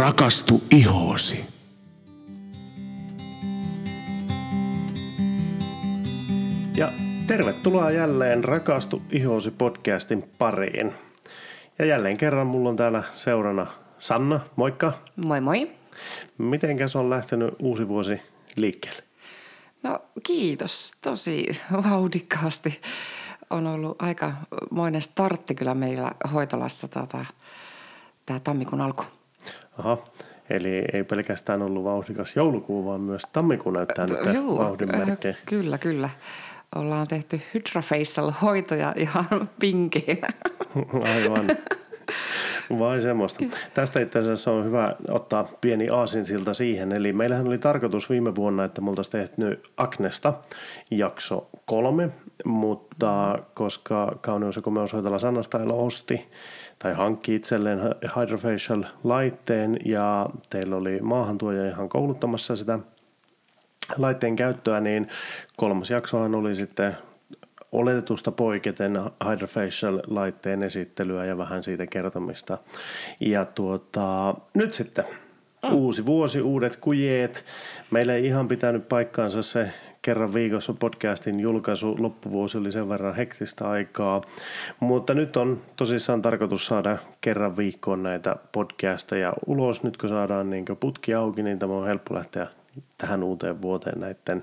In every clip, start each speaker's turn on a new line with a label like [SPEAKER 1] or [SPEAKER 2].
[SPEAKER 1] Rakastu ihoosi.
[SPEAKER 2] Ja tervetuloa jälleen Rakastu ihosi podcastin pariin. Ja jälleen kerran mulla on täällä seurana Sanna, moikka.
[SPEAKER 3] Moi moi.
[SPEAKER 2] Mitenkäs on lähtenyt uusi vuosi liikkeelle?
[SPEAKER 3] No kiitos, tosi vauhdikkaasti. On ollut aika moinen startti kyllä meillä hoitolassa tota, tämä tammikuun alku.
[SPEAKER 2] Aha, eli ei pelkästään ollut vauhdikas joulukuu, vaan myös tammikuu näyttää nyt
[SPEAKER 3] Joo,
[SPEAKER 2] vauhdin
[SPEAKER 3] äh,
[SPEAKER 2] merkkejä.
[SPEAKER 3] Kyllä, kyllä. Ollaan tehty hydrafacial hoitoja ihan pinkeinä.
[SPEAKER 2] Aivan. Vai semmoista. Tästä itse asiassa on hyvä ottaa pieni aasinsilta siihen. Eli meillähän oli tarkoitus viime vuonna, että me oltaisiin tehty Agnesta jakso kolme, mutta koska Kauneus- ja komeushoitola Sanna Style osti tai hankki itselleen Hydrofacial laitteen ja teillä oli maahantuoja ihan kouluttamassa sitä laitteen käyttöä, niin kolmas jaksohan oli sitten oletetusta poiketen Hydrofacial-laitteen esittelyä ja vähän siitä kertomista. Ja tuota, nyt sitten uusi vuosi, uudet kujeet. Meillä ei ihan pitänyt paikkaansa se kerran viikossa podcastin julkaisu. Loppuvuosi oli sen verran hektistä aikaa. Mutta nyt on tosissaan tarkoitus saada kerran viikkoon näitä podcasteja ulos. Nyt kun saadaan niin putki auki, niin tämä on helppo lähteä tähän uuteen vuoteen näiden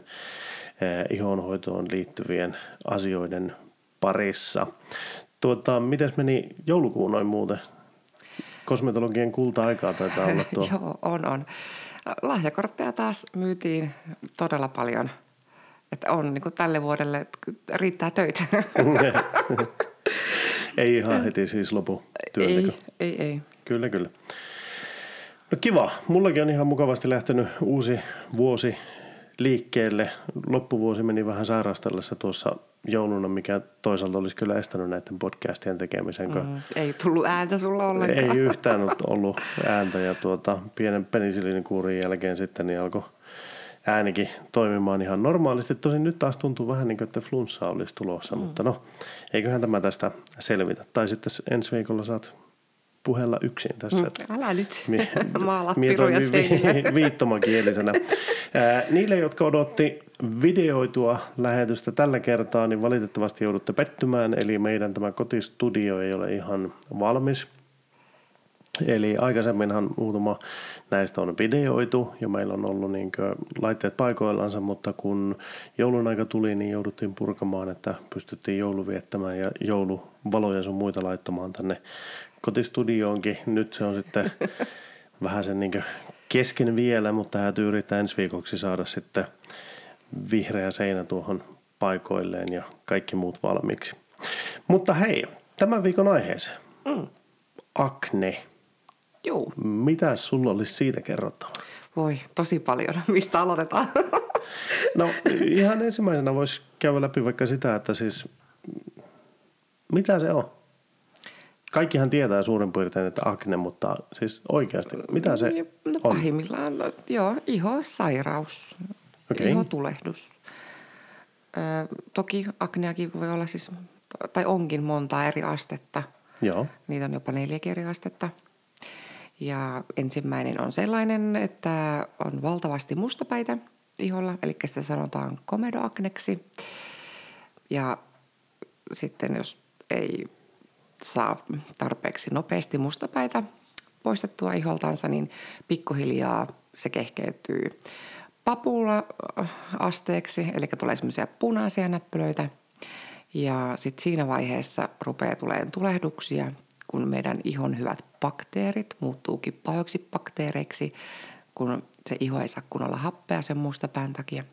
[SPEAKER 2] eh, ihonhoitoon liittyvien asioiden parissa. Tuota, miten meni joulukuun noin muuten? Kosmetologien kulta-aikaa taitaa olla tuo.
[SPEAKER 3] Joo, on, on. Lahjakortteja taas myytiin todella paljon. Että on niin kuin tälle vuodelle, että riittää töitä.
[SPEAKER 2] ei ihan heti siis lopu työnteko.
[SPEAKER 3] ei, ei, ei.
[SPEAKER 2] Kyllä, kyllä. No kiva. Mullakin on ihan mukavasti lähtenyt uusi vuosi liikkeelle. Loppuvuosi meni vähän sairastellessa tuossa jouluna, mikä toisaalta olisi kyllä estänyt näiden podcastien tekemisen.
[SPEAKER 3] Mm, ei tullut ääntä sulla ollenkaan.
[SPEAKER 2] Ei yhtään ollut ääntä ja tuota, pienen penisiliinikuurin jälkeen sitten niin alkoi äänikin toimimaan ihan normaalisti. Tosin nyt taas tuntuu vähän niin kuin, että flunssa olisi tulossa, mm. mutta no, eiköhän tämä tästä selvitä. Tai sitten ensi viikolla saat puhella yksin tässä.
[SPEAKER 3] Mm, älä nyt
[SPEAKER 2] Mie-
[SPEAKER 3] maala
[SPEAKER 2] mie vi- viittomakielisenä. Ää, Niille, jotka odotti videoitua lähetystä tällä kertaa, niin valitettavasti joudutte pettymään. Eli meidän tämä kotistudio ei ole ihan valmis. Eli aikaisemminhan muutama näistä on videoitu ja meillä on ollut niin laitteet paikoillansa, mutta kun joulun aika tuli, niin jouduttiin purkamaan, että pystyttiin joulu viettämään ja jouluvaloja sun muita laittamaan tänne kotistudioonkin. Nyt se on sitten vähän sen niin kesken vielä, mutta täytyy yrittää ensi viikoksi saada sitten vihreä seinä tuohon paikoilleen ja kaikki muut valmiiksi. Mutta hei, tämän viikon aiheeseen.
[SPEAKER 3] Mm.
[SPEAKER 2] Akne.
[SPEAKER 3] Joo,
[SPEAKER 2] Mitä sulla olisi siitä kerrottavaa?
[SPEAKER 3] voi tosi paljon. Mistä aloitetaan?
[SPEAKER 2] No ihan ensimmäisenä voisi käydä läpi vaikka sitä, että siis mitä se on? Kaikkihan tietää suurin piirtein, että akne, mutta siis oikeasti, mitä se
[SPEAKER 3] no,
[SPEAKER 2] on?
[SPEAKER 3] pahimmillaan, no, joo, ihosairaus,
[SPEAKER 2] Okei.
[SPEAKER 3] ihotulehdus. Ö, toki akneakin voi olla siis, tai onkin monta eri astetta.
[SPEAKER 2] Joo,
[SPEAKER 3] Niitä on jopa neljäkin eri astetta. Ja ensimmäinen on sellainen, että on valtavasti mustapäitä iholla, eli sitä sanotaan komedoakneksi. Ja sitten jos ei saa tarpeeksi nopeasti mustapäitä poistettua iholtansa, niin pikkuhiljaa se kehkeytyy papula-asteeksi, eli tulee semmoisia punaisia näppylöitä. Ja sitten siinä vaiheessa rupeaa tulemaan tulehduksia, kun meidän ihon hyvät bakteerit muuttuukin pahoiksi bakteereiksi, kun se iho ei saa kunnolla happea sen mustapään takia.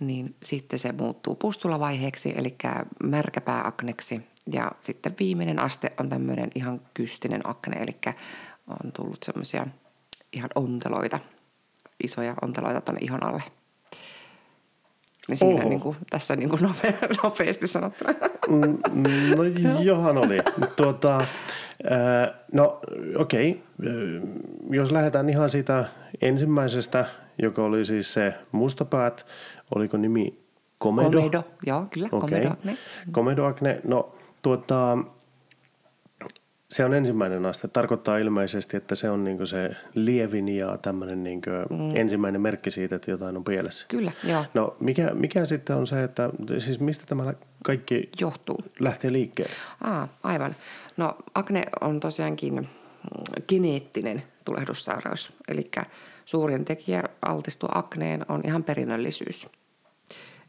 [SPEAKER 3] Niin sitten se muuttuu pustulavaiheeksi, eli märkäpääakneksi. Ja sitten viimeinen aste on tämmöinen ihan kystinen akne, eli on tullut semmoisia ihan onteloita, isoja onteloita tuonne ihon alle. Niin siinä
[SPEAKER 2] Oho.
[SPEAKER 3] niin kuin, tässä niin kuin nope, nopeasti sanottuna.
[SPEAKER 2] Mm, no johan oli. Tuota, no okei, okay. jos lähdetään ihan siitä ensimmäisestä, joka oli siis se mustapäät, oliko nimi Komedo?
[SPEAKER 3] Komedo, joo, kyllä,
[SPEAKER 2] Okei.
[SPEAKER 3] komedo. Ne.
[SPEAKER 2] Komedoakne, no tuota, Se on ensimmäinen aste. Tarkoittaa ilmeisesti, että se on niin se lievin ja tämmöinen niin mm. ensimmäinen merkki siitä, että jotain on pielessä.
[SPEAKER 3] Kyllä, joo.
[SPEAKER 2] No mikä, mikä sitten on se, että siis mistä tämä kaikki
[SPEAKER 3] Johtuu.
[SPEAKER 2] lähtee liikkeelle?
[SPEAKER 3] Aa, aivan. No akne on tosiaankin geneettinen tulehdussairaus. Eli suurin tekijä altistua akneen on ihan perinnöllisyys.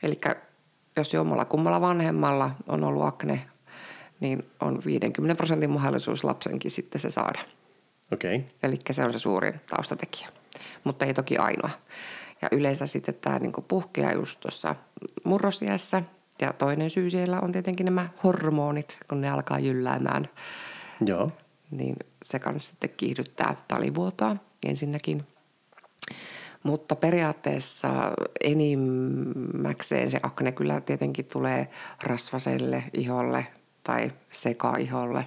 [SPEAKER 3] Eli jos jommalla kummalla vanhemmalla on ollut akne, niin on 50 prosentin mahdollisuus lapsenkin sitten se saada.
[SPEAKER 2] Okei. Okay.
[SPEAKER 3] Eli se on se suurin taustatekijä, mutta ei toki ainoa. Ja yleensä sitten tämä niin puhkeaa just tuossa murrosiässä. Ja toinen syy siellä on tietenkin nämä hormonit, kun ne alkaa jylläämään.
[SPEAKER 2] Joo.
[SPEAKER 3] Niin se kanssa sitten kiihdyttää talivuotoa ensinnäkin. Mutta periaatteessa enimmäkseen se akne kyllä tietenkin tulee rasvaselle iholle tai sekaiholle.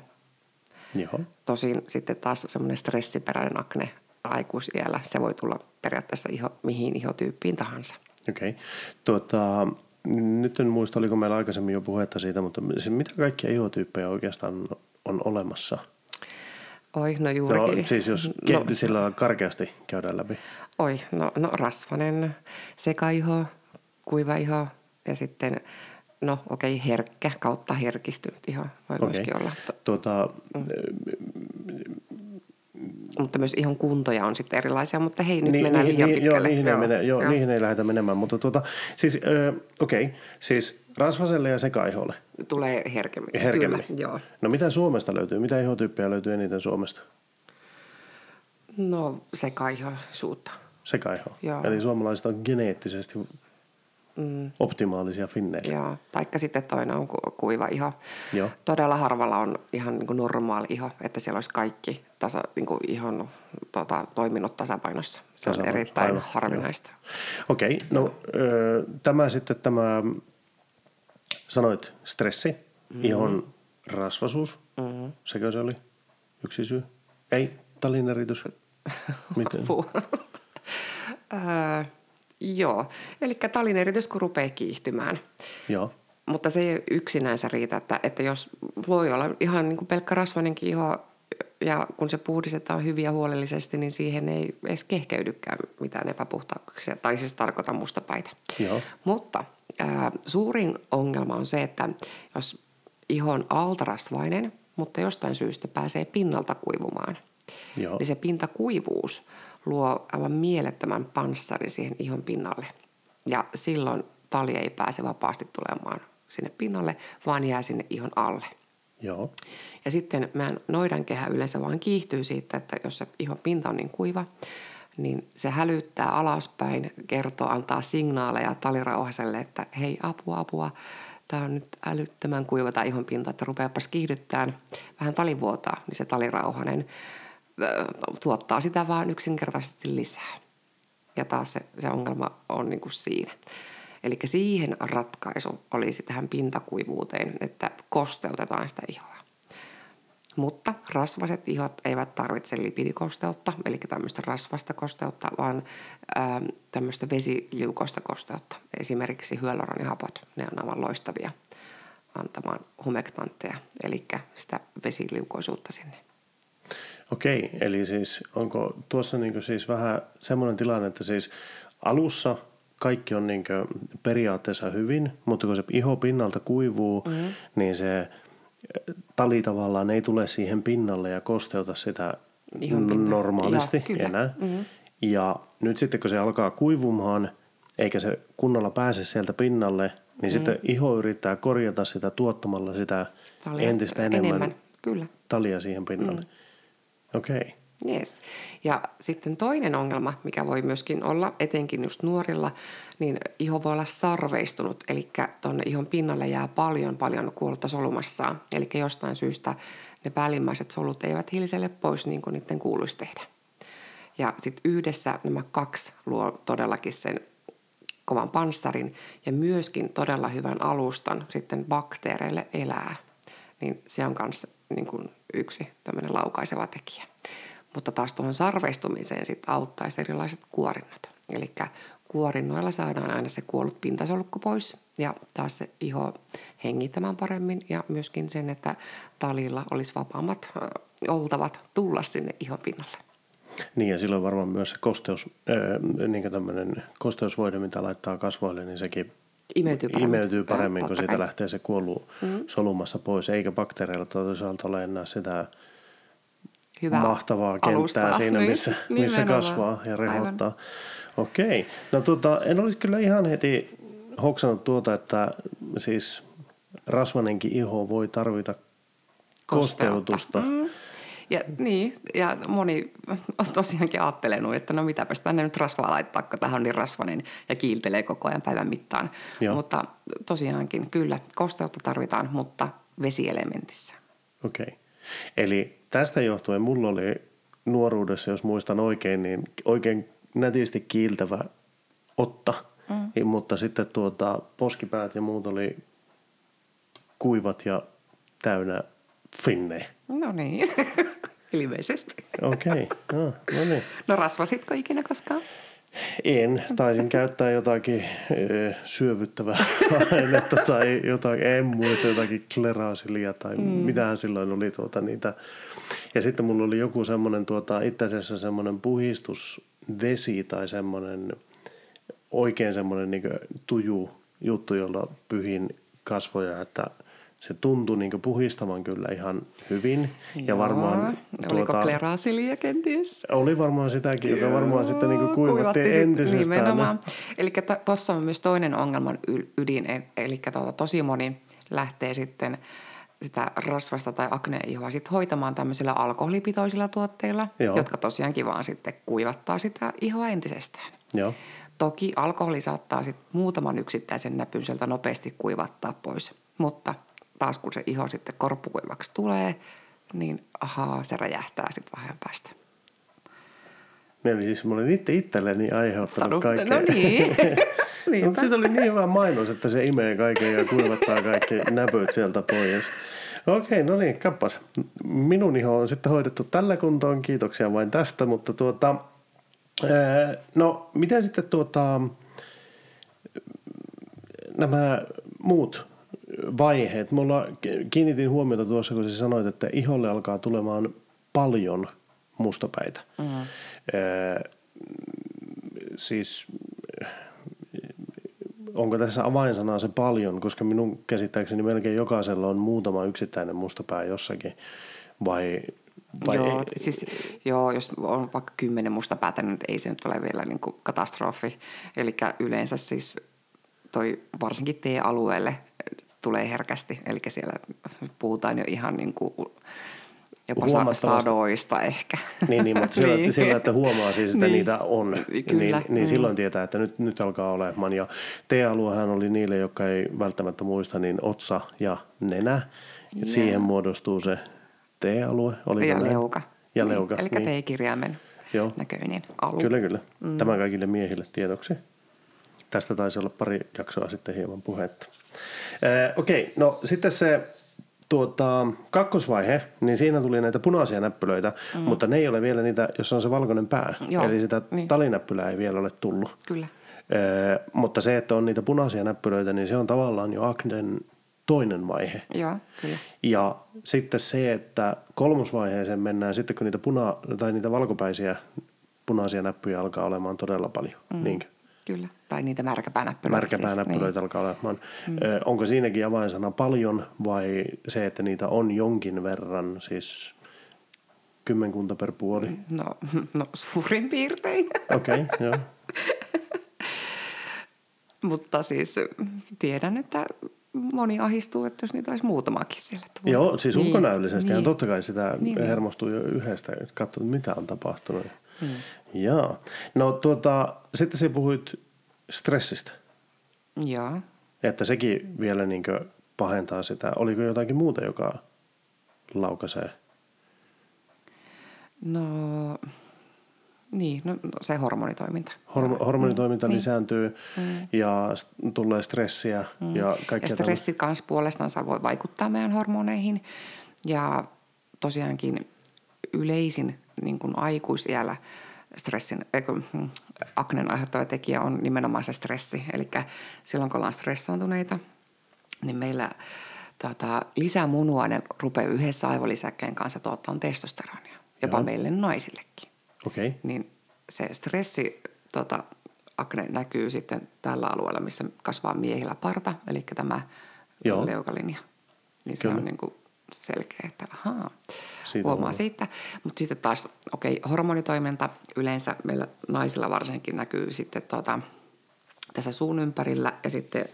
[SPEAKER 2] Joo.
[SPEAKER 3] Tosin sitten taas semmoinen stressiperäinen akne aikuisiellä, se voi tulla periaatteessa iho, mihin ihotyyppiin tahansa.
[SPEAKER 2] Okei. Okay. Tuota, nyt en muista, oliko meillä aikaisemmin jo puhetta siitä, mutta siis mitä kaikkia ihotyyppejä oikeastaan on olemassa?
[SPEAKER 3] Oi, no juurikin.
[SPEAKER 2] No, siis jos no, sillä karkeasti käydään läpi.
[SPEAKER 3] Oi, no, no rasvanen, sekaiho, kuivaiho ja sitten no okei, okay, herkkä kautta herkistynyt iho voi okay. myöskin olla.
[SPEAKER 2] Tuota, mm.
[SPEAKER 3] Mutta myös ihon kuntoja on sitten erilaisia, mutta hei, nyt niin, mennään liian niin, pitkälle.
[SPEAKER 2] Joo, niihin, joo, ei, mene, joo, joo. niihin ei lähdetä menemään, mutta tuota, siis äh, okei, okay. siis rasvaselle ja sekaiholle.
[SPEAKER 3] Tulee herkemmin.
[SPEAKER 2] Herkemmin.
[SPEAKER 3] Kyllä, joo.
[SPEAKER 2] No mitä Suomesta löytyy? Mitä ihotyyppejä löytyy eniten Suomesta?
[SPEAKER 3] No sekaihoisuutta.
[SPEAKER 2] Sekaiho. Joo. Eli suomalaiset on geneettisesti mm. optimaalisia finnejä.
[SPEAKER 3] Joo, taikka sitten toinen on ku- kuiva iho.
[SPEAKER 2] Joo.
[SPEAKER 3] Todella harvalla on ihan niin kuin normaali iho, että siellä olisi kaikki tasa, niin kuin ihon tota, toiminnot tasapainossa. Se on erittäin aivan. harvinaista.
[SPEAKER 2] Okei, okay, no ö, tämä sitten tämä, sanoit stressi, mm-hmm. ihon rasvasuus, mm-hmm. sekö se oli yksi syy? Ei, talineritys.
[SPEAKER 3] Miten? Joo, eli talineritys kun rupeaa kiihtymään.
[SPEAKER 2] Joo.
[SPEAKER 3] Mutta se ei yksinänsä riitä, että, että jos voi olla ihan niin kuin pelkkä rasvainenkin iho ja kun se puhdistetaan hyvin ja huolellisesti, niin siihen ei edes kehkeydykään mitään epäpuhtauksia, tai siis tarkoita mustapäitä.
[SPEAKER 2] Joo.
[SPEAKER 3] Mutta ää, suurin ongelma on se, että jos iho on altarasvainen, mutta jostain syystä pääsee pinnalta kuivumaan,
[SPEAKER 2] Joo.
[SPEAKER 3] niin se pintakuivuus luo aivan mielettömän panssari siihen ihon pinnalle. Ja silloin tali ei pääse vapaasti tulemaan sinne pinnalle, vaan jää sinne ihon alle.
[SPEAKER 2] Joo.
[SPEAKER 3] Ja sitten meidän noidankehä yleensä vaan kiihtyy siitä, että jos se ihon pinta on niin kuiva, niin se hälyttää alaspäin, kertoo, antaa signaaleja talirauhaselle, että hei apua, apua, tämä on nyt älyttömän kuiva tämä ihon pinta, että rupeapas kiihdyttään vähän talivuotaa, niin se talirauhanen tuottaa sitä vaan yksinkertaisesti lisää. Ja taas se, se ongelma on niin kuin siinä. Eli siihen ratkaisu olisi tähän pintakuivuuteen, että kosteutetaan sitä ihoa. Mutta rasvaset ihot eivät tarvitse lipidikosteutta, eli tämmöistä rasvasta kosteutta, vaan ää, tämmöistä vesiliukoista kosteutta. Esimerkiksi hyaluronihapot, ne on aivan loistavia antamaan humektantteja, eli sitä vesiliukoisuutta sinne.
[SPEAKER 2] Okei, eli siis onko tuossa niin siis vähän semmoinen tilanne, että siis alussa kaikki on niin periaatteessa hyvin, mutta kun se iho pinnalta kuivuu, mm-hmm. niin se eh, tali tavallaan ei tule siihen pinnalle ja kosteuta sitä normaalisti ja, enää. Mm-hmm. Ja nyt sitten kun se alkaa kuivumaan, eikä se kunnolla pääse sieltä pinnalle, niin mm-hmm. sitten iho yrittää korjata sitä tuottamalla sitä talia, entistä enemmän, enemmän.
[SPEAKER 3] Kyllä.
[SPEAKER 2] talia siihen pinnalle. Mm. Okei. Okay.
[SPEAKER 3] Yes. Ja sitten toinen ongelma, mikä voi myöskin olla, etenkin just nuorilla, niin iho voi olla sarveistunut, eli tuonne ihon pinnalle jää paljon paljon kuollutta solumassa. Eli jostain syystä ne päällimmäiset solut eivät hiliselle pois niin kuin niiden kuuluisi tehdä. Ja sitten yhdessä nämä kaksi luo todellakin sen kovan panssarin ja myöskin todella hyvän alustan sitten bakteereille elää. Niin se on myös niin kuin yksi tämmöinen laukaiseva tekijä. Mutta taas tuohon sarveistumiseen sitten auttaisi erilaiset kuorinnat. Eli kuorinnoilla saadaan aina se kuollut pintasolukko pois ja taas se iho hengittämään paremmin ja myöskin sen, että talilla olisi vapaammat oltavat tulla sinne ihon pinnalle.
[SPEAKER 2] Niin ja silloin varmaan myös se kosteus, äh, niin kosteusvoide, mitä laittaa kasvoille, niin sekin
[SPEAKER 3] Imeytyy paremmin.
[SPEAKER 2] imeytyy paremmin, kun siitä lähtee se kuollu mm. solumassa pois, eikä bakteereilla toisaalta ole enää sitä
[SPEAKER 3] Hyvää
[SPEAKER 2] mahtavaa kenttää
[SPEAKER 3] alustaa.
[SPEAKER 2] siinä,
[SPEAKER 3] Niin,
[SPEAKER 2] missä, missä
[SPEAKER 3] nimenomaan.
[SPEAKER 2] kasvaa ja
[SPEAKER 3] Aivan.
[SPEAKER 2] rehottaa. Okei. No tota, en olisi kyllä ihan heti hoksannut tuota, että siis rasvanenkin iho voi tarvita kosteutusta.
[SPEAKER 3] Mm. Ja, niin, ja moni on tosiaankin ajattelenut, että no mitäpäs tänne nyt rasvaa laittaa, kun tähän on niin rasvainen ja kiiltelee koko ajan päivän mittaan.
[SPEAKER 2] Joo.
[SPEAKER 3] Mutta tosiaankin kyllä, kosteutta tarvitaan, mutta vesielementissä.
[SPEAKER 2] Okei. Eli tästä johtuen mulla oli nuoruudessa, jos muistan oikein, niin oikein nätisti kiiltävä otta, mm. mutta sitten tuota, poskipäät ja muut oli kuivat ja täynnä finnejä.
[SPEAKER 3] No niin, ilmeisesti.
[SPEAKER 2] Okei, no, no niin.
[SPEAKER 3] No rasvasitko ikinä koskaan?
[SPEAKER 2] En. Taisin käyttää jotakin ö, syövyttävää ainetta tai jotakin, en muista jotakin klerasilia tai mm. mitähän silloin oli tuota niitä. Ja sitten mulla oli joku semmoinen tuota, itse asiassa semmoinen puhistusvesi tai semmoinen oikein semmoinen niin tuju juttu, jolla pyhin kasvoja, että se tuntui niin puhistavan kyllä ihan hyvin. Ja varmaan
[SPEAKER 3] Oliko klerasilia kenties?
[SPEAKER 2] oli varmaan sitäkin, joka varmaan sitten niin kuivattiin entisestään.
[SPEAKER 3] Eli tuossa on myös toinen ongelman ydin, e- eli tuota, tosi moni lähtee sitten sitä rasvasta tai akneihoa sit hoitamaan tämmöisillä alkoholipitoisilla tuotteilla,
[SPEAKER 2] Joo.
[SPEAKER 3] jotka tosiaankin vaan sitten kuivattaa sitä ihoa entisestään.
[SPEAKER 2] Joo.
[SPEAKER 3] Toki alkoholi saattaa sit muutaman yksittäisen näpyn sieltä nopeasti kuivattaa pois, mutta taas kun se iho sitten korppukuivaksi tulee, niin ahaa, se räjähtää sitten vähän päästä.
[SPEAKER 2] Eli siis mä olin itse itselleni aiheuttanut
[SPEAKER 3] Tadu-
[SPEAKER 2] kaikkea.
[SPEAKER 3] No niin.
[SPEAKER 2] Mutta siitä oli niin hyvä mainos, että se imee kaiken ja kuivattaa kaikki näpyt sieltä pois. Okei, no niin, kappas. Minun iho on sitten hoidettu tällä kuntoon. Kiitoksia vain tästä, mutta tuota... ää, No, miten sitten tuota... Nämä muut vaiheet. Mulla kiinnitin huomiota tuossa, kun sä sanoit, että iholle alkaa tulemaan paljon mustapäitä. Mm. siis onko tässä avainsanaa se paljon, koska minun käsittääkseni melkein jokaisella on muutama yksittäinen mustapää jossakin, vai, vai
[SPEAKER 3] joo, siis, joo, jos on vaikka kymmenen musta päätä, niin ei se nyt ole vielä niin kuin katastrofi. Eli yleensä siis toi varsinkin T-alueelle tulee herkästi, eli siellä puhutaan jo ihan niin kuin jopa
[SPEAKER 2] Huomattavasti.
[SPEAKER 3] sadoista ehkä.
[SPEAKER 2] Niin, niin mutta sillä,
[SPEAKER 3] Niin.
[SPEAKER 2] sillä, että huomaa siis, että
[SPEAKER 3] Niin.
[SPEAKER 2] niitä on,
[SPEAKER 3] Kyllä.
[SPEAKER 2] niin, niin silloin tietää, että nyt, nyt alkaa olemaan. Ja T-aluehan oli niille, jotka ei välttämättä muista, niin otsa ja nenä. Ja siihen muodostuu se T-alue. Oliko
[SPEAKER 3] ja
[SPEAKER 2] näin?
[SPEAKER 3] leuka.
[SPEAKER 2] Ja
[SPEAKER 3] Niin,
[SPEAKER 2] leuka.
[SPEAKER 3] Eli
[SPEAKER 2] niin.
[SPEAKER 3] T-kirjaimen
[SPEAKER 2] Joo.
[SPEAKER 3] näköinen alue.
[SPEAKER 2] Kyllä, kyllä. Mm. Tämä kaikille miehille tiedoksi. Tästä taisi olla pari jaksoa sitten hieman puhetta. Ee, Okei, no sitten se tuota, kakkosvaihe, niin siinä tuli näitä punaisia näppylöitä, mm. mutta ne ei ole vielä niitä, jos on se valkoinen pää.
[SPEAKER 3] Joo,
[SPEAKER 2] Eli sitä
[SPEAKER 3] niin.
[SPEAKER 2] talinäppylää ei vielä ole tullut.
[SPEAKER 3] Kyllä.
[SPEAKER 2] Ee, mutta se, että on niitä punaisia näppylöitä, niin se on tavallaan jo aknen toinen vaihe.
[SPEAKER 3] Joo, kyllä.
[SPEAKER 2] Ja sitten se, että kolmosvaiheeseen mennään sitten, kun niitä, puna- tai niitä valkopäisiä punaisia näppyjä alkaa olemaan todella paljon. Mm. Niinkö?
[SPEAKER 3] Kyllä. Tai niitä märkäpäänäppylöitä.
[SPEAKER 2] Märkäpäänäppylöitä siis, alkaa olemaan. Mm. Ö, onko siinäkin avainsana paljon vai se, että niitä on jonkin verran, siis kymmenkunta per puoli?
[SPEAKER 3] No, no suurin piirtein.
[SPEAKER 2] Okei, okay, joo.
[SPEAKER 3] Mutta siis tiedän, että moni ahistuu, että jos niitä olisi muutamakin siellä.
[SPEAKER 2] Joo, siis
[SPEAKER 3] Niin,
[SPEAKER 2] ulkonäöllisesti niin.
[SPEAKER 3] niin.
[SPEAKER 2] totta kai sitä Niin,
[SPEAKER 3] niin.
[SPEAKER 2] hermostuu jo yhdestä, että katsoo, mitä on tapahtunut. Mm. Joo. No tuota, sitten sä puhuit stressistä.
[SPEAKER 3] Joo.
[SPEAKER 2] Että sekin vielä niin pahentaa sitä. Oliko jotakin muuta, joka laukaisee?
[SPEAKER 3] No, niin, no, se hormonitoiminta.
[SPEAKER 2] Horm- hormonitoiminta niin. lisääntyy mm. ja s- tulee stressiä mm. ja
[SPEAKER 3] Ja
[SPEAKER 2] kaikkea
[SPEAKER 3] stressi kanssa puolestaan voi vaikuttaa meidän hormoneihin. Ja tosiaankin yleisin niin kuin aikuisiällä stressin, hmm, aknen aiheuttava tekijä on nimenomaan se stressi. Eli silloin kun ollaan stressaantuneita, niin meillä tota, lisämunuainen rupeaa yhdessä aivolisäkkeen kanssa tuottamaan testosteronia, jopa
[SPEAKER 2] Joo.
[SPEAKER 3] meille naisillekin.
[SPEAKER 2] Okay.
[SPEAKER 3] Niin se stressi, tota, akne näkyy sitten tällä alueella, missä kasvaa miehillä parta, eli tämä
[SPEAKER 2] Joo.
[SPEAKER 3] leukalinja. Niin se
[SPEAKER 2] Kyllä.
[SPEAKER 3] on niin kuin selkeä, että ahaa,
[SPEAKER 2] Siitä
[SPEAKER 3] huomaa
[SPEAKER 2] on.
[SPEAKER 3] siitä. Mutta sitten taas, okei, okay, hormonitoiminta yleensä meillä naisilla varsinkin näkyy sitten tuota, tässä suun ympärillä ja sitten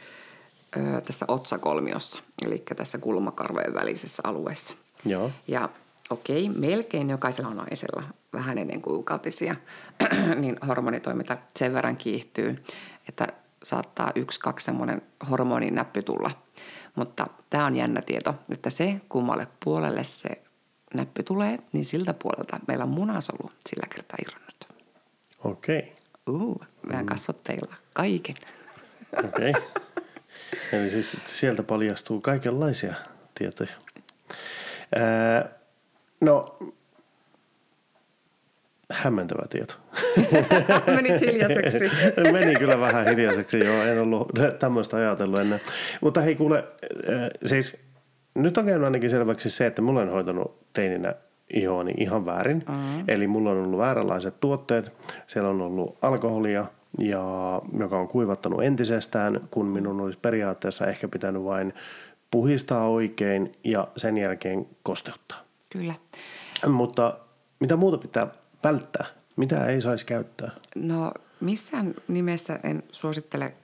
[SPEAKER 3] ö, tässä otsakolmiossa, eli tässä kulmakarvojen välisessä alueessa.
[SPEAKER 2] Joo.
[SPEAKER 3] Ja okei, melkein jokaisella naisella vähän ennen kuukautisia, niin hormonitoiminta sen verran kiihtyy, että saattaa yksi, kaksi semmoinen hormoninäppy tulla. Mutta tämä on jännä tieto, että se kummalle puolelle se näppy tulee, niin siltä puolelta meillä on munasolu sillä kertaa irronnut.
[SPEAKER 2] Okei. Okay.
[SPEAKER 3] Uu, meidän kasvotteilla kaiken.
[SPEAKER 2] Okei. Okay. Eli siis sieltä paljastuu kaikenlaisia tietoja. Ää, no, hämmentävä tieto.
[SPEAKER 3] Menit hiljaiseksi.
[SPEAKER 2] Meni kyllä vähän hiljaiseksi, joo. En ollut tämmöistä ajatellut ennen. Mutta hei kuule, äh, siis nyt on käynyt ainakin selväksi se, että mulla on hoitanut teininä ihoani ihan väärin. Mm-hmm. Eli mulla on ollut vääränlaiset tuotteet. Siellä on ollut alkoholia, ja, joka on kuivattanut entisestään, kun minun olisi periaatteessa ehkä pitänyt vain puhistaa oikein ja sen jälkeen kosteuttaa.
[SPEAKER 3] Kyllä.
[SPEAKER 2] Mutta mitä muuta pitää välttää? Mitä ei saisi käyttää?
[SPEAKER 3] No missään nimessä en suosittele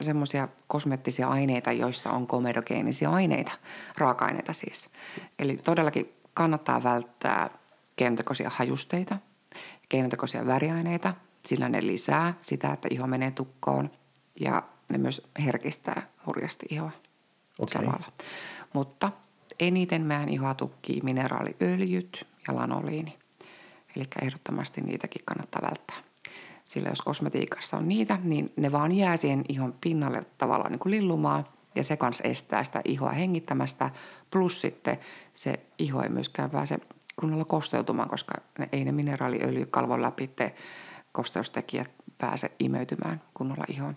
[SPEAKER 3] semmoisia kosmeettisia aineita, joissa on komedogeenisia aineita, raaka-aineita siis. Eli todellakin kannattaa välttää keinotekoisia hajusteita, keinotekoisia väriaineita, sillä ne lisää sitä, että iho menee tukkoon ja ne myös herkistää hurjasti ihoa
[SPEAKER 2] Okei.
[SPEAKER 3] samalla. Mutta eniten meidän ihoa tukkii mineraaliöljyt ja lanoliini. Eli ehdottomasti niitäkin kannattaa välttää. Sillä jos kosmetiikassa on niitä, niin ne vaan jää siihen ihon pinnalle tavallaan niin kuin lillumaan. Ja se kanssa estää sitä ihoa hengittämästä. Plus sitten se iho ei myöskään pääse kunnolla kosteutumaan, koska ne, ei ne mineraaliöljy kalvon läpi te kosteustekijät pääse imeytymään kunnolla ihoon.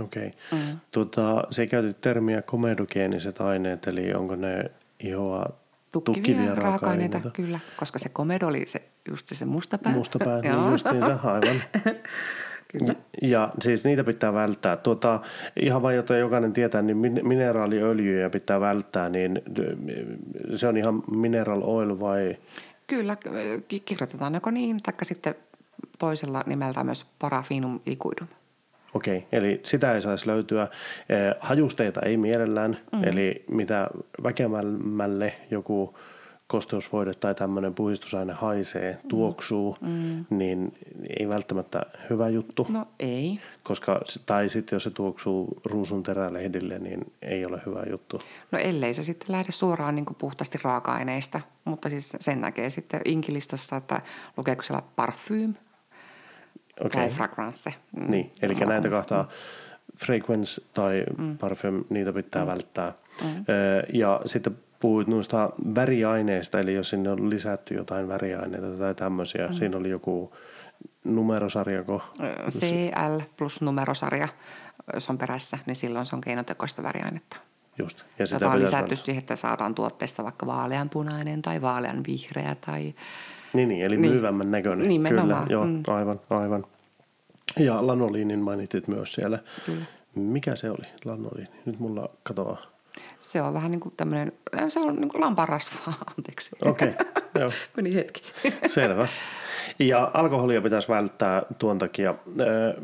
[SPEAKER 2] Okei. Okay. Mm. Tota, se käytit termiä komedogeeniset aineet, eli onko ne ihoa
[SPEAKER 3] Tukkivia,
[SPEAKER 2] tukkivia
[SPEAKER 3] raaka-aineita,
[SPEAKER 2] raaka-aineita?
[SPEAKER 3] kyllä. Koska se komedo oli se, just se, se mustapää.
[SPEAKER 2] Mustapää, niin justiinsa, aivan.
[SPEAKER 3] Kyllä.
[SPEAKER 2] Ja siis niitä pitää välttää. Tuota, ihan vain, jotta jokainen tietää, niin min- mineraaliöljyjä pitää välttää, niin se on ihan mineral oil vai?
[SPEAKER 3] Kyllä, ki- kirjoitetaan joko niin, tai sitten toisella nimeltä myös parafinum liquidum.
[SPEAKER 2] Okei, eli sitä ei saisi löytyä. Hajusteita ei mielellään, mm. eli mitä väkemämmälle joku kosteusvoide tai tämmöinen puhistusaine haisee, tuoksuu, mm. niin ei välttämättä hyvä juttu.
[SPEAKER 3] No ei.
[SPEAKER 2] Koska, tai sitten jos se tuoksuu ruusun terälehdille, niin ei ole hyvä juttu.
[SPEAKER 3] No ellei se sitten lähde suoraan niin kuin puhtaasti raaka-aineista, mutta siis sen näkee sitten inkilistassa, että lukeeko siellä parfym
[SPEAKER 2] Okei.
[SPEAKER 3] tai fragrance. Mm.
[SPEAKER 2] Niin, eli näitä kahta fragrance tai mm. parfum, niitä pitää mm. välttää. Mm. Ja sitten puhuit noista väriaineista, eli jos sinne on lisätty jotain väriaineita tai tämmöisiä, mm. siinä oli joku numerosarjako.
[SPEAKER 3] CL plus numerosarja, jos on perässä, niin silloin se on keinotekoista väriainetta.
[SPEAKER 2] Just. Ja sitä
[SPEAKER 3] on lisätty
[SPEAKER 2] välttää.
[SPEAKER 3] siihen, että saadaan tuotteesta vaikka vaaleanpunainen tai vaaleanvihreä tai
[SPEAKER 2] Niin, niin, eli
[SPEAKER 3] Niin.
[SPEAKER 2] myyvämmän näköinen.
[SPEAKER 3] Nimenomaan,
[SPEAKER 2] Kyllä, joo,
[SPEAKER 3] mm.
[SPEAKER 2] aivan, aivan. Ja lanoliinin mainitit myös siellä.
[SPEAKER 3] Kyllä.
[SPEAKER 2] Mikä se oli, lanoliini? Nyt mulla katoaa.
[SPEAKER 3] se on vähän niin kuin tämmöinen, se on niin kuin lampanrasvaa, anteeksi.
[SPEAKER 2] Okei, joo.
[SPEAKER 3] Meni hetki.
[SPEAKER 2] Selvä. Ja alkoholia pitäisi välttää tuon takia, ö,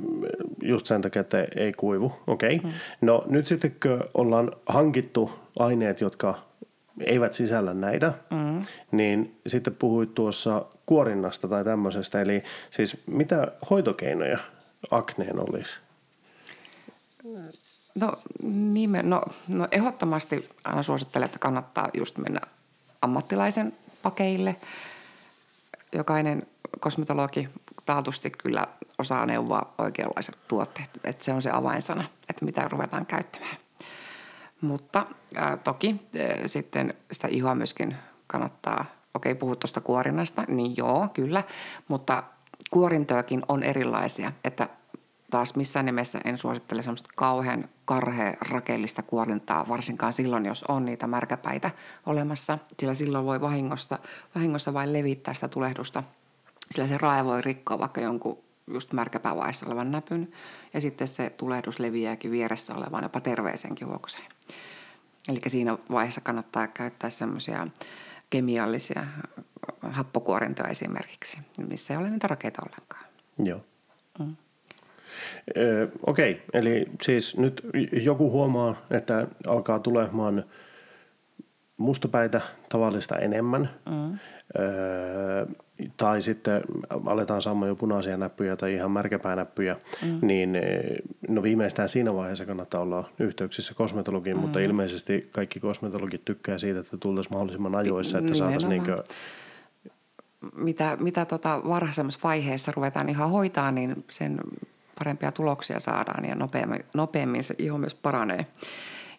[SPEAKER 2] just sen takia, että ei kuivu. Okei. Okay. Mm. No nyt sitten kun ollaan hankittu aineet, jotka eivät sisällä näitä, mm. niin sitten puhuit tuossa kuorinnasta tai tämmöisestä. Eli siis mitä hoitokeinoja akneen olisi?
[SPEAKER 3] No, nime, no, no ehdottomasti aina suosittelen, että kannattaa just mennä ammattilaisen pakeille. Jokainen kosmetologi taatusti kyllä osaa neuvoa oikeanlaiset tuotteet. Että se on se avainsana, että mitä ruvetaan käyttämään. Mutta ää, toki ää, sitten sitä ihoa myöskin kannattaa, okei puhut tuosta kuorinnasta, niin joo, kyllä. Mutta kuorintojakin on erilaisia, että taas missään nimessä en suosittele semmoista kauhean karhea rakeellista kuorintaa, varsinkaan silloin, jos on niitä märkäpäitä olemassa, sillä silloin voi vahingossa, vahingossa vain levittää sitä tulehdusta, sillä se rae voi rikkoa vaikka jonkun just märkäpäävaiheessa olevan näpyn, ja sitten se tulehdus leviääkin vieressä olevaan jopa terveeseen kivuokseen. Eli siinä vaiheessa kannattaa käyttää semmoisia kemiallisia happokuorintoja esimerkiksi, missä ei ole niitä rakeita ollenkaan.
[SPEAKER 2] Joo. Mm. Okei, okay. eli siis nyt joku huomaa, että alkaa tulemaan mustapäitä tavallista enemmän. Mm. Öö, tai sitten aletaan saamaan jo punaisia näppyjä tai ihan märkäpäänäppyjä, mm. niin no viimeistään siinä vaiheessa kannattaa olla yhteyksissä kosmetologiin, mm. mutta ilmeisesti kaikki kosmetologit tykkää siitä, että tultaisiin mahdollisimman ajoissa, että saataisiin niin kuin
[SPEAKER 3] mitä, mitä tota varhaisemmassa vaiheessa ruvetaan ihan hoitaa, niin sen parempia tuloksia saadaan ja nopeammin, nopeammin se iho myös paranee.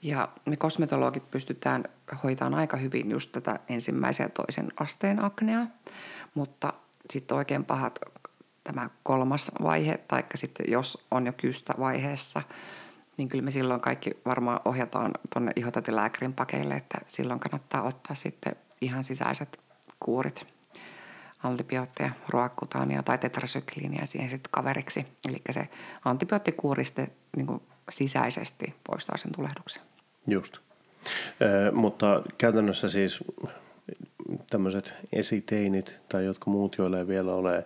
[SPEAKER 3] Ja me kosmetologit pystytään hoitamaan aika hyvin just tätä ensimmäisen ja toisen asteen aknea, mutta sitten oikein pahat tämä kolmas vaihe, tai sitten jos on jo kystä vaiheessa, niin kyllä me silloin kaikki varmaan ohjataan tuonne ihotatilääkärin pakeille, että silloin kannattaa ottaa sitten ihan sisäiset kuurit antibiootteja, ruokkutaania tai tetrasykliiniä siihen sitten kaveriksi. Eli se antibioottikuuriste niin sisäisesti poistaa sen tulehduksen.
[SPEAKER 2] Just. Ö, mutta käytännössä siis tämmöiset esiteinit tai jotkut muut, joilla ei vielä ole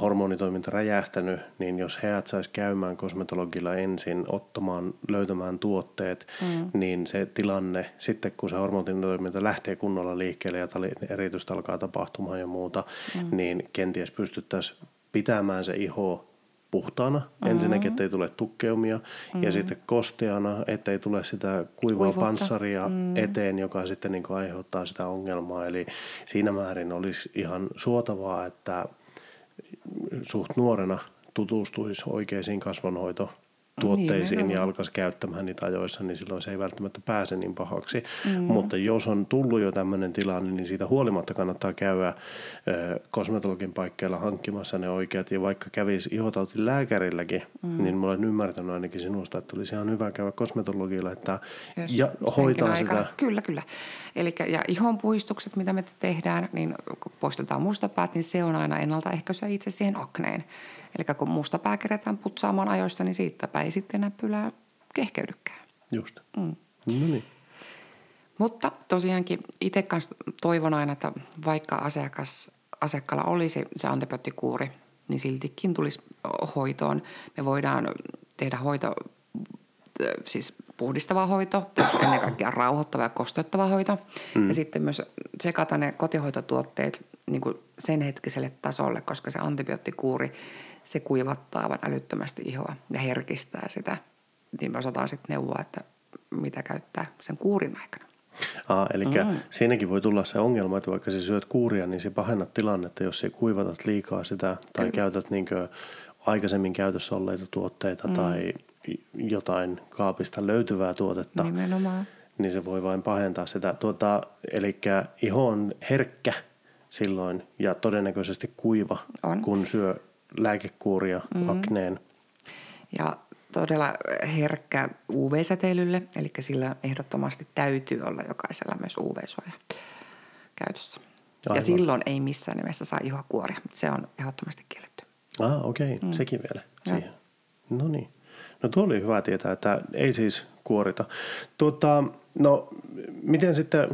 [SPEAKER 2] hormonitoiminta räjähtänyt, niin jos he saisi käymään kosmetologilla ensin, ottamaan, löytämään tuotteet, mm. niin se tilanne, sitten kun se hormonitoiminta lähtee kunnolla liikkeelle ja erityisesti alkaa tapahtumaan ja muuta, mm. niin kenties pystyttäisiin pitämään se iho puhtaana. Mm-hmm. Ensinnäkin, ettei tule tukkeumia mm-hmm. ja sitten kosteana, ettei tule sitä kuivaa Kuivuutta. panssaria mm-hmm. eteen, joka sitten niin kuin aiheuttaa sitä ongelmaa. Eli siinä määrin olisi ihan suotavaa, että suht nuorena tutustuisi oikeisiin kasvonhoito tuotteisiin Nimenomaan. ja alkaisi käyttämään niitä ajoissa, niin silloin se ei välttämättä pääse niin pahaksi. Mm. Mutta jos on tullut jo tämmöinen tilanne, niin siitä huolimatta kannattaa käydä äh, kosmetologin paikkeilla hankkimassa ne oikeat. Ja vaikka kävisi ihotautin lääkärilläkin, mm. niin mä olen ymmärtänyt ainakin sinusta, että olisi ihan hyvä käydä kosmetologilla että ja hoitaa sitä.
[SPEAKER 3] Kyllä, kyllä. Eli ja ihonpuistukset, mitä me tehdään, niin kun poistetaan mustapäät, niin se on aina ennaltaehkäisyä itse siihen akneen. Eli kun musta pää kerätään putsaamaan ajoista, niin siitäpä ei sitten näppylää kehkeydykään.
[SPEAKER 2] Just. Mm. No niin.
[SPEAKER 3] Mutta tosiaankin itse kanssa toivon aina, että vaikka asiakas, asiakkaalla olisi se antibioottikuuri, niin siltikin tulisi hoitoon. Me voidaan tehdä hoito, siis puhdistava hoito, ennen kaikkea rauhoittava ja kostottava hoito. Mm. Ja sitten myös sekata ne kotihoitotuotteet niin kuin sen hetkiselle tasolle, koska se antibioottikuuri – se kuivattaa aivan älyttömästi ihoa ja herkistää sitä. Niin me osataan sitten neuvoa, että mitä käyttää sen kuurin aikana.
[SPEAKER 2] Ah, eli mm. siinäkin voi tulla se ongelma, että vaikka sä syöt kuuria, niin se pahennat tilannetta, jos ei kuivatat liikaa sitä tai Kyllä. käytät niin aikaisemmin käytössä olleita tuotteita mm. tai jotain kaapista löytyvää tuotetta.
[SPEAKER 3] Nimenomaan.
[SPEAKER 2] Niin se voi vain pahentaa sitä. Tuota, eli iho on herkkä silloin ja todennäköisesti kuiva, on. kun syö lääkekuuria mm. akneen.
[SPEAKER 3] Ja todella herkkä UV-säteilylle, eli sillä ehdottomasti täytyy olla jokaisella myös UV-suoja käytössä. Aivan. Ja silloin ei missään nimessä saa ihokuoria, mutta se on ehdottomasti kielletty.
[SPEAKER 2] Ah, okei, okay. mm. sekin vielä siihen. No niin. No tuo oli hyvä tietää, että ei siis kuorita. Tuota, no miten sitten,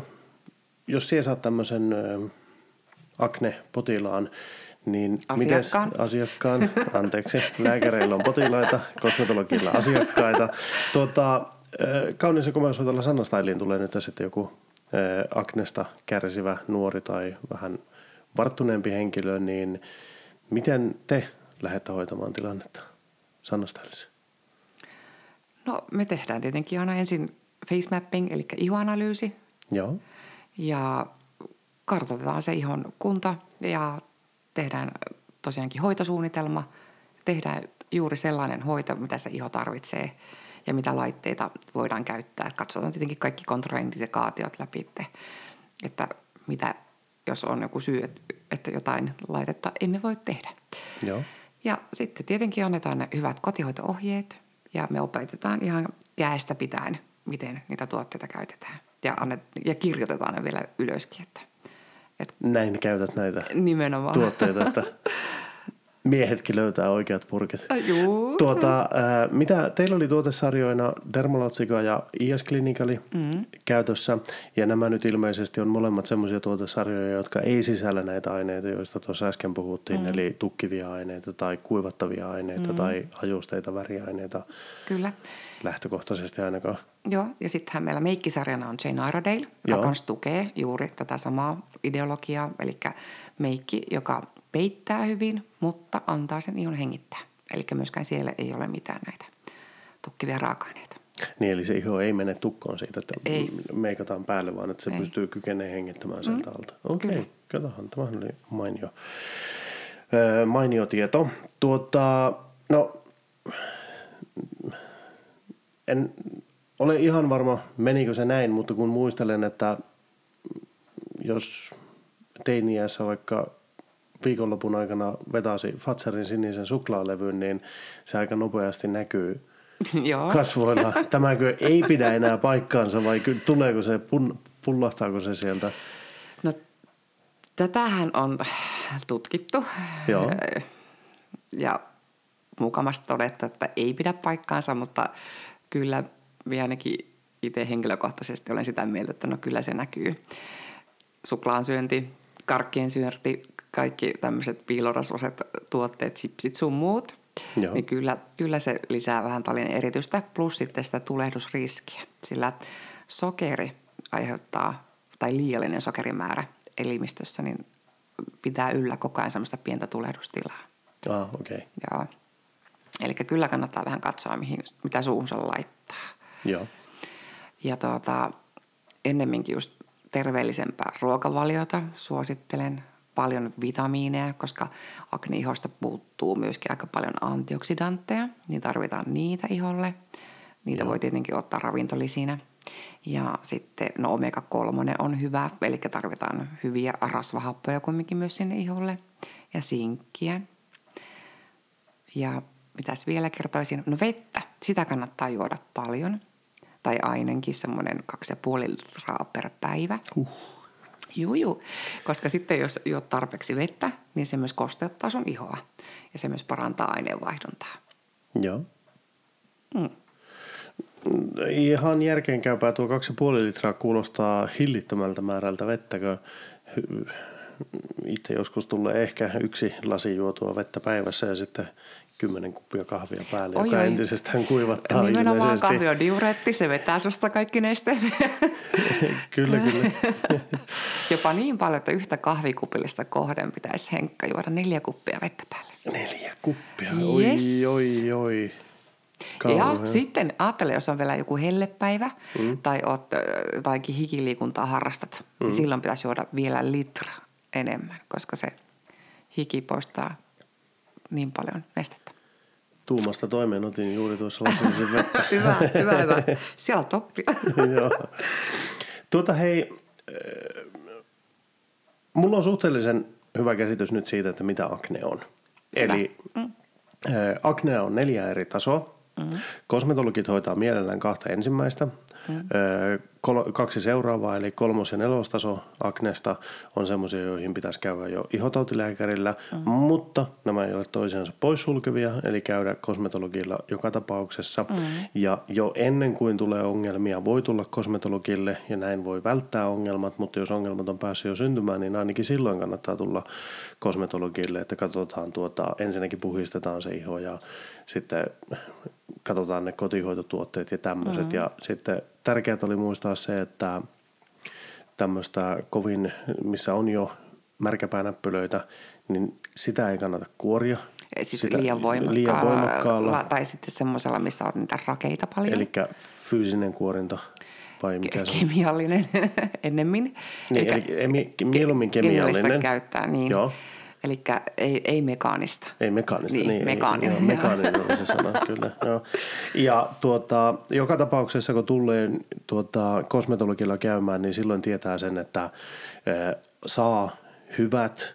[SPEAKER 2] jos sinä saat tämmöisen akne-potilaan, niin
[SPEAKER 3] asiakkaan.
[SPEAKER 2] Mites, asiakkaan, anteeksi, lääkäreillä on potilaita, kosmetologilla asiakkaita. Tuota, kaunis ja komeushoitolla Sannastailiin tulee nyt sitten joku aknesta kärsivä nuori tai vähän varttuneempi henkilö, niin miten te lähdette hoitamaan tilannetta Sannastailissa?
[SPEAKER 3] No me tehdään tietenkin aina ensin face mapping, eli ihoanalyysi.
[SPEAKER 2] Joo.
[SPEAKER 3] Ja kartoitetaan se ihon kunta ja tehdään tosiaankin hoitosuunnitelma, tehdään juuri sellainen hoito, mitä se iho tarvitsee ja mitä laitteita voidaan käyttää. Katsotaan tietenkin kaikki kontraindikaatiot läpi, että mitä jos on joku syy, että, jotain laitetta emme voi tehdä.
[SPEAKER 2] Joo.
[SPEAKER 3] Ja sitten tietenkin annetaan ne hyvät kotihoito-ohjeet ja me opetetaan ihan käestä pitäen, miten niitä tuotteita käytetään. Ja, annet, ja kirjoitetaan ne vielä ylöskin, että, että
[SPEAKER 2] Näin käytät näitä
[SPEAKER 3] nimenomaan.
[SPEAKER 2] tuotteita, että miehetkin löytää oikeat purkit.
[SPEAKER 3] Juu.
[SPEAKER 2] Tuota, ää, mitä teillä oli tuotesarjoina Dermalotsika ja IS Clinicali mm. käytössä, ja nämä nyt ilmeisesti on molemmat semmoisia tuotesarjoja, jotka ei sisällä näitä aineita, joista tuossa äsken puhuttiin, mm. eli tukkivia aineita tai kuivattavia aineita mm. tai hajusteita, väriaineita
[SPEAKER 3] Kyllä.
[SPEAKER 2] Lähtökohtaisesti ainakaan.
[SPEAKER 3] Joo, ja sittenhän meillä meikkisarjana on Jane Iredale, joka myös tukee juuri tätä samaa ideologiaa, eli meikki, joka peittää hyvin, mutta antaa sen ihon hengittää. Eli myöskään siellä ei ole mitään näitä tukkivia raaka-aineita.
[SPEAKER 2] Niin, eli se iho ei mene tukkoon siitä, että
[SPEAKER 3] Ei.
[SPEAKER 2] meikataan päälle, vaan että se
[SPEAKER 3] Ei.
[SPEAKER 2] pystyy kykenee hengittämään sieltä alta. Okei, okay. Katsotaan, tämähän oli mainio, öö, mainio tieto. Tuota, no, en ole ihan varma, menikö se näin, mutta kun muistelen, että jos teiniässä vaikka viikonlopun aikana vetäisi Fatserin sinisen suklaalevyn, niin se aika nopeasti näkyy
[SPEAKER 3] Joo,
[SPEAKER 2] kasvoilla. Tämäkö ei pidä enää paikkaansa vai tuleeko se, pun, pullahtaako se sieltä?
[SPEAKER 3] no tätähän on tutkittu
[SPEAKER 2] Joo.
[SPEAKER 3] ja mukavasti todettu, että ei pidä paikkaansa, mutta kyllä ainakin itse henkilökohtaisesti olen sitä mieltä, että no kyllä se näkyy. Suklaan syönti, karkkien syönti, kaikki tämmöiset piilorasvaset tuotteet, chipsit sun muut,
[SPEAKER 2] Joo.
[SPEAKER 3] niin kyllä, kyllä se lisää vähän talin eritystä, plus sitten sitä tulehdusriskiä, sillä sokeri aiheuttaa, tai liiallinen sokerimäärä elimistössä, niin pitää yllä koko ajan semmoista pientä tulehdustilaa.
[SPEAKER 2] Ah, okei. Okay.
[SPEAKER 3] Joo. Eli kyllä kannattaa vähän katsoa, mihin, mitä suuhunsa laittaa.
[SPEAKER 2] Joo.
[SPEAKER 3] Ja tuota, ennemminkin just terveellisempää ruokavaliota suosittelen. Paljon vitamiineja, koska akne-ihosta puuttuu myöskin aika paljon antioksidantteja, niin tarvitaan niitä iholle. Niitä
[SPEAKER 2] Joo.
[SPEAKER 3] voi tietenkin ottaa ravintolisinä. Ja sitten no omega-3 on hyvä, eli tarvitaan hyviä rasvahappoja kumminkin myös sinne iholle. Ja sinkkiä. Ja mitäs vielä kertoisin? No vettä, sitä kannattaa juoda paljon. Tai ainakin semmoinen 2,5 litraa per päivä. Uh. Juu, juu. Koska sitten jos juot tarpeeksi vettä, niin se myös kosteuttaa sun ihoa. Ja se myös parantaa aineenvaihduntaa.
[SPEAKER 2] Joo.
[SPEAKER 3] Mm.
[SPEAKER 2] Ihan järkeenkäypää tuo 2,5 litraa kuulostaa hillittömältä määrältä vettä, kun itse joskus tulee ehkä yksi lasi juotua vettä päivässä ja sitten kymmenen kuppia kahvia päälle,
[SPEAKER 3] Oi,
[SPEAKER 2] joka
[SPEAKER 3] oi.
[SPEAKER 2] entisestään kuivattaa
[SPEAKER 3] Nimenomaan
[SPEAKER 2] ilmeisesti.
[SPEAKER 3] kahvi on diureetti, se vetää susta kaikki nesteet.
[SPEAKER 2] kyllä, kyllä.
[SPEAKER 3] Jopa niin paljon, että yhtä kahvikupillista kohden pitäisi Henkka juoda neljä kuppia vettä päälle.
[SPEAKER 2] Neljä kuppia.
[SPEAKER 3] Yes.
[SPEAKER 2] Oi, oi, oi.
[SPEAKER 3] Ja sitten ajattele, jos on vielä joku hellepäivä mm. tai oot jotakin hikiliikuntaa harrastat, mm. niin silloin pitäisi juoda vielä litra enemmän, koska se hiki poistaa niin paljon nestettä.
[SPEAKER 2] Tuumasta toimeen otin juuri tuossa lasillisen vettä.
[SPEAKER 3] hyvä, hyvä, hyvä. Siellä on toppia.
[SPEAKER 2] Joo. Tuota hei, äh, mulla on suhteellisen hyvä käsitys nyt siitä, että mitä akne on. Eli mm. aknea on neljä eri tasoa. Mm. Kosmetologit hoitaa mielellään kahta ensimmäistä. Mm. Kol- kaksi seuraavaa, eli kolmos- ja nelostaso aknesta on semmoisia, joihin pitäisi käydä jo ihotautilääkärillä, mm. mutta nämä ei ole toisiansa poissulkevia, eli käydä kosmetologilla joka tapauksessa. Mm. Ja jo ennen kuin tulee ongelmia, voi tulla kosmetologille ja näin voi välttää ongelmat, mutta jos ongelmat on päässyt jo syntymään, niin ainakin silloin kannattaa tulla kosmetologille, että katsotaan tuota, ensinnäkin puhistetaan se iho ja sitten katsotaan ne kotihoitotuotteet ja tämmöiset. Mm. Ja sitten tärkeää oli muistaa se, että tämmöistä kovin, missä on jo märkäpäänäppylöitä, niin sitä ei kannata kuoria.
[SPEAKER 3] Siis
[SPEAKER 2] sitä,
[SPEAKER 3] liian voimakkaalla,
[SPEAKER 2] liian voimakkaalla.
[SPEAKER 3] Tai sitten semmoisella, missä on niitä rakeita paljon.
[SPEAKER 2] Eli fyysinen kuorinta vai mikä se on?
[SPEAKER 3] Kemiallinen ennemmin.
[SPEAKER 2] Niin, eli, eli mieluummin kemiallinen.
[SPEAKER 3] käyttää, niin.
[SPEAKER 2] Joo.
[SPEAKER 3] Eli ei, ei mekaanista.
[SPEAKER 2] Ei mekaanista,
[SPEAKER 3] Niin,
[SPEAKER 2] niin,
[SPEAKER 3] mekaaninen,
[SPEAKER 2] Ei, joo, mekaaninen on se sana, kyllä. Joo. Ja tuota, joka tapauksessa, kun tulee tuota, kosmetologilla käymään, niin silloin tietää sen, että ää, saa hyvät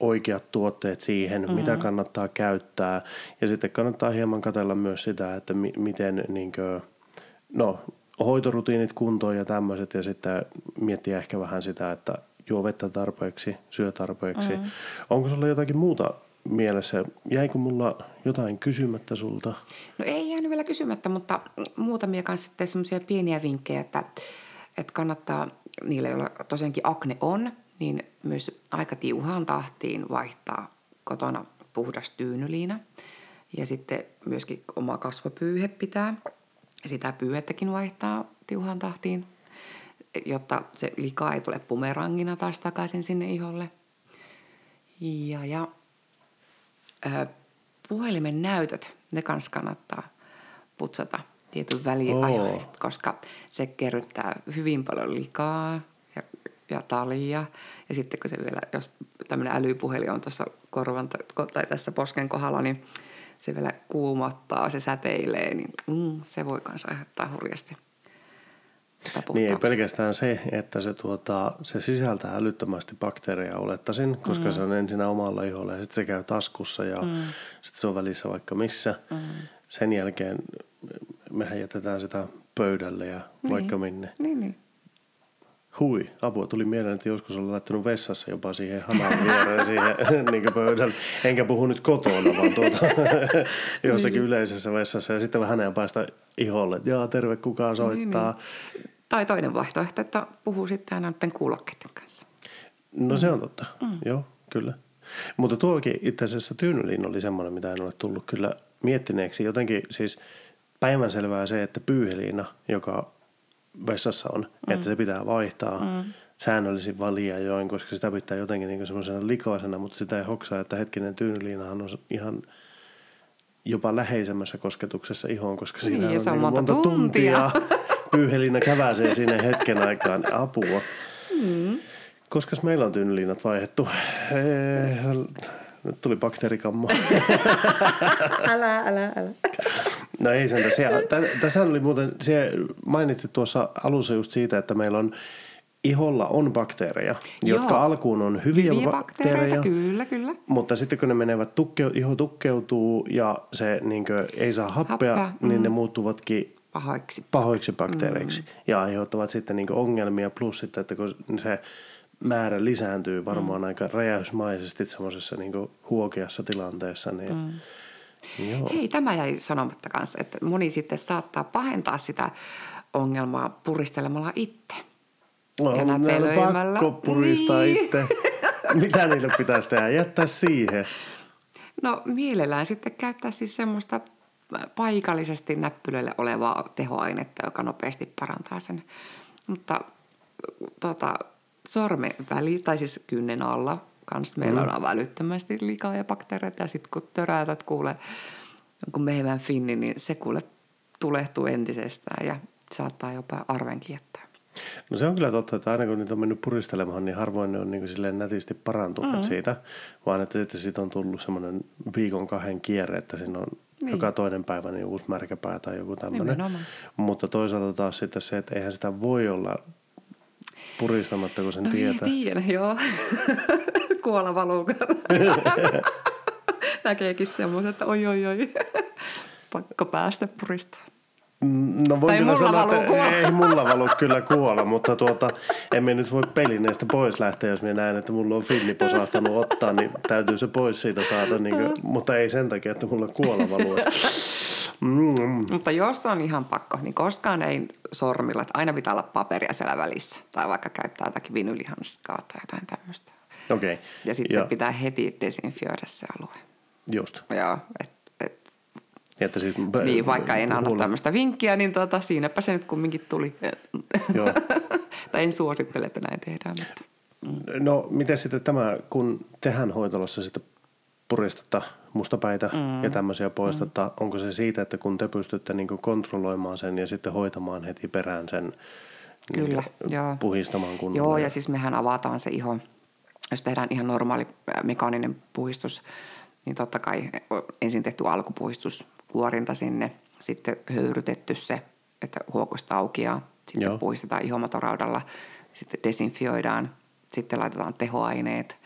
[SPEAKER 2] oikeat tuotteet siihen, mm-hmm. mitä kannattaa käyttää. Ja sitten kannattaa hieman katella myös sitä, että mi- miten niin kuin, no, hoitorutiinit kuntoon ja tämmöiset ja sitten miettiä ehkä vähän sitä, että juo vettä tarpeeksi, syö tarpeeksi. Mm. Onko sulla jotakin muuta mielessä? Jäikö mulla jotain kysymättä sulta?
[SPEAKER 3] No ei jäänyt vielä kysymättä, mutta muutamia kanssa sitten semmoisia pieniä vinkkejä, että, että kannattaa niille, joilla tosiaankin akne on, niin myös aika tiuhaan tahtiin vaihtaa kotona puhdas tyynyliina. Ja sitten myöskin oma kasvopyyhe pitää. Sitä pyyhettäkin vaihtaa tiuhaan tahtiin, jotta se lika ei tule pumerangina taas takaisin sinne iholle. Ja, ja äh, puhelimen näytöt, ne kanssa kannattaa putsata tietyn väliajoin, oh. koska se kerryttää hyvin paljon likaa ja, ja talia. Ja sitten kun se vielä, jos tämmöinen älypuhelin on tuossa korvan tai tässä posken kohdalla, niin se vielä kuumottaa, se säteilee, niin mm, se voi myös aiheuttaa hurjasti
[SPEAKER 2] niin ei pelkästään se, että se, tuota, se sisältää älyttömästi bakteereja olettaisin, koska mm. se on ensin omalla iholla ja sitten se käy taskussa ja mm. sitten se on välissä vaikka missä. Mm. Sen jälkeen mehän jätetään sitä pöydälle ja niin. vaikka minne.
[SPEAKER 3] Niin, niin.
[SPEAKER 2] Hui, apua tuli mieleen, että joskus olen laittanut vessassa jopa siihen hamaan viereen siihen niin pöydälle. Enkä puhu nyt kotona, vaan tuota, jossakin niin. yleisessä vessassa. Ja sitten vähän ajan päästä iholle, että jaa, terve, kukaan soittaa. Niin,
[SPEAKER 3] niin. Tai toinen vaihtoehto, että puhuu sitten aina näiden kuulokkeiden kanssa.
[SPEAKER 2] No se on totta, mm. joo, kyllä. Mutta tuokin itse asiassa tyynylin oli semmoinen, mitä en ole tullut kyllä miettineeksi. Jotenkin siis päivänselvää se, että pyyheliina, joka vessassa on, mm. että se pitää vaihtaa mm. säännöllisin join, koska sitä pitää jotenkin niin semmoisena likaisena, mutta sitä ei hoksaa, että hetkinen tyynyliinahan on ihan jopa läheisemmässä kosketuksessa ihoon, koska niin, siinä on, on niin monta, monta tuntia. tuntia pyyheliina käväsee siinä hetken aikaan apua. Mm. Koska meillä on tyynyliinat vaihdettu? Nyt tuli bakteerikammo.
[SPEAKER 3] älä, älä, älä.
[SPEAKER 2] No ei sen tässä oli muuten, se mainitsi tuossa alussa just siitä, että meillä on iholla on bakteereja, Joo. jotka alkuun on hyviä, hyviä bakteereja.
[SPEAKER 3] Kyllä, kyllä.
[SPEAKER 2] Mutta sitten kun ne menevät, tukke, iho tukkeutuu ja se niin ei saa happea, happea. niin mm. ne muuttuvatkin
[SPEAKER 3] pahoiksi,
[SPEAKER 2] pahoiksi bakteereiksi mm. ja aiheuttavat sitten niin ongelmia. Plus sitten, että kun se määrä lisääntyy varmaan mm. aika räjähdysmaisesti semmoisessa niin huokeassa tilanteessa, niin mm.
[SPEAKER 3] Joo. Hei, tämä jäi sanomatta kanssa, että moni sitten saattaa pahentaa sitä ongelmaa puristelemalla itse.
[SPEAKER 2] No, ja näpelöimällä. pakko puristaa niin. itse. Mitä niille pitäisi tehdä? Jättää siihen.
[SPEAKER 3] No mielellään sitten käyttää siis semmoista paikallisesti näppylöille olevaa tehoainetta, joka nopeasti parantaa sen. Mutta tota, sormen väli, tai siis kynnen alla, kans meillä mm. on välyttömästi likaa ja bakteereita. Ja sitten kun töräytät kuule jonkun mehevän finni, niin se kuule tulehtuu entisestään ja saattaa jopa arvenkin jättää.
[SPEAKER 2] No se on kyllä totta, että aina kun niitä on mennyt puristelemaan, niin harvoin ne on niin silleen nätisti parantuneet mm. siitä, vaan että sitten siitä on tullut semmoinen viikon kahden kierre, että siinä on niin. joka toinen päivä niin uusi märkäpää tai joku tämmöinen. Mutta toisaalta taas sitten se, että eihän sitä voi olla puristamatta, kun sen
[SPEAKER 3] no
[SPEAKER 2] tietää.
[SPEAKER 3] Ei tiedä, joo. Kuola valuu. Näkeekin semmoisen, että oi oi oi, pakko päästä puristaa.
[SPEAKER 2] No voin kyllä sanoa, että ei mulla valu kyllä kuolla, mutta tuota, emme nyt voi pelineestä pois lähteä, jos minä näen, että mulla on filli posahtanut ottaa, niin täytyy se pois siitä saada, niin kuin, mutta ei sen takia, että mulla kuolla valuu.
[SPEAKER 3] Mm. Mutta jos on ihan pakko, niin koskaan ei sormilla, että aina pitää olla paperia siellä välissä. Tai vaikka käyttää jotakin vinylihanskaa tai jotain tämmöistä.
[SPEAKER 2] Okei. Okay.
[SPEAKER 3] Ja sitten ja. pitää heti desinfioida se alue.
[SPEAKER 2] Just.
[SPEAKER 3] Joo, et,
[SPEAKER 2] et, että siis,
[SPEAKER 3] niin, vaikka en anna tämmöistä vinkkiä, niin tuota, siinäpä se nyt kumminkin tuli. Joo. tai en suosittele, että näin tehdään. Mutta.
[SPEAKER 2] No, miten sitten tämä, kun tehän hoitolossa sitten puristatta mustapäitä mm. ja tämmöisiä poistatta. Mm. Onko se siitä, että kun te pystytte niin kontrolloimaan sen ja sitten hoitamaan heti perään sen niin Kyllä, niin joo. puhistamaan kunnolla?
[SPEAKER 3] Joo, ja siis mehän avataan se iho. Jos tehdään ihan normaali mekaaninen puhistus, niin totta kai ensin tehty alkupuhistus, kuorinta sinne, sitten höyrytetty se, että huokosta auki ja sitten joo. puhistetaan ihomotoraudalla, sitten desinfioidaan, sitten laitetaan tehoaineet,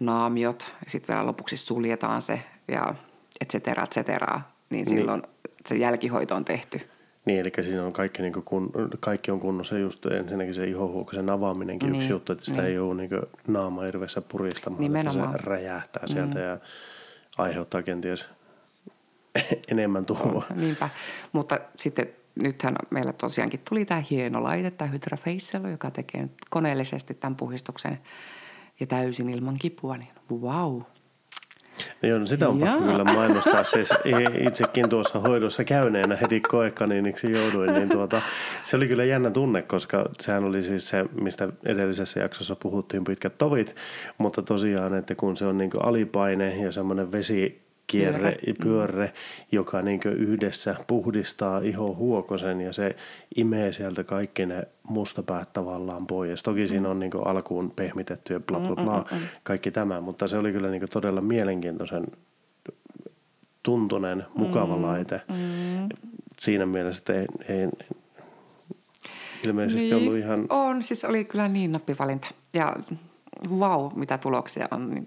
[SPEAKER 3] naamiot, sitten vielä lopuksi suljetaan se ja et cetera, et cetera, niin silloin niin. se jälkihoito on tehty.
[SPEAKER 2] Niin, eli siinä on kaikki, niin kun, kaikki on kunnossa just ensinnäkin se ihohuokosen avaaminenkin niin, yksi juttu, että sitä niin. ei ole niin naama irvessä puristamaan, Nimenomaan. että se räjähtää sieltä mm. ja aiheuttaa kenties enemmän tuhoa.
[SPEAKER 3] Oh, niinpä, mutta sitten nythän meillä tosiaankin tuli tämä hieno laite, tämä Hydra Facial, joka tekee nyt koneellisesti tämän puhistuksen ja täysin ilman kipua, niin wow.
[SPEAKER 2] Joo, no sitä on pakko kyllä mainostaa. Siis itsekin tuossa hoidossa käyneenä heti koekaniiniksi jouduin, niin tuota, se oli kyllä jännä tunne, koska sehän oli siis se, mistä edellisessä jaksossa puhuttiin pitkät tovit, mutta tosiaan, että kun se on niin alipaine ja semmoinen vesi kierre, pyörre, joka niin yhdessä puhdistaa iho huokosen ja se imee sieltä kaikki ne mustapäät tavallaan pois. Toki siinä on niin alkuun pehmitetty ja bla bla bla, mm, mm, mm, kaikki tämä, mutta se oli kyllä niin todella mielenkiintoisen tuntunen, mukava mm, laite. Mm. Siinä mielessä ei, ei ilmeisesti niin, ollut ihan...
[SPEAKER 3] On, siis oli kyllä niin nappivalinta. Ja vau, wow, mitä tuloksia on niin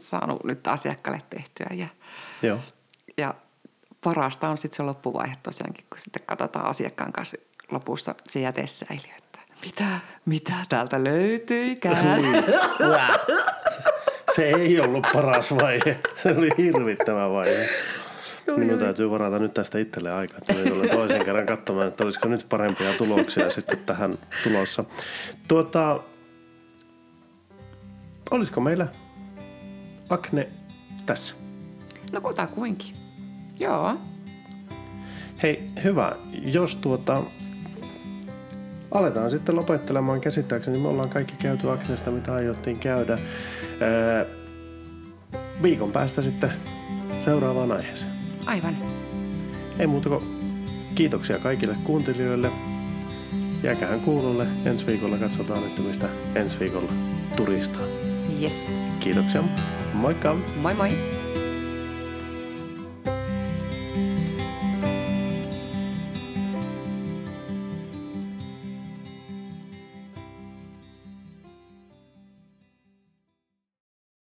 [SPEAKER 3] saanut nyt asiakkaalle tehtyä. Ja,
[SPEAKER 2] Joo.
[SPEAKER 3] ja parasta on sitten se loppuvaihe tosiaankin, kun sitten katsotaan asiakkaan kanssa lopussa se jätesäiliö, että mitä, mitä täältä löytyikään.
[SPEAKER 2] se ei ollut paras vaihe. Se oli hirvittävä vaihe. Minun täytyy varata nyt tästä itselle aikaa, että tulen toisen kerran katsomaan, että olisiko nyt parempia tuloksia sitten tähän tulossa. Tuota, olisiko meillä Akne tässä.
[SPEAKER 3] No kutakuinkin. Joo.
[SPEAKER 2] Hei, hyvä. Jos tuota, aletaan sitten lopettelemaan käsittääkseni. Me ollaan kaikki käyty Aknesta, mitä aiottiin käydä. Ää, viikon päästä sitten seuraavaan aiheeseen.
[SPEAKER 3] Aivan.
[SPEAKER 2] Ei muuta kuin kiitoksia kaikille kuuntelijoille. Jääkähän kuulolle. Ensi viikolla katsotaan, että mistä ensi viikolla turistaa.
[SPEAKER 3] Yes.
[SPEAKER 2] Kiitoksia. Moikka!
[SPEAKER 3] Moi moi!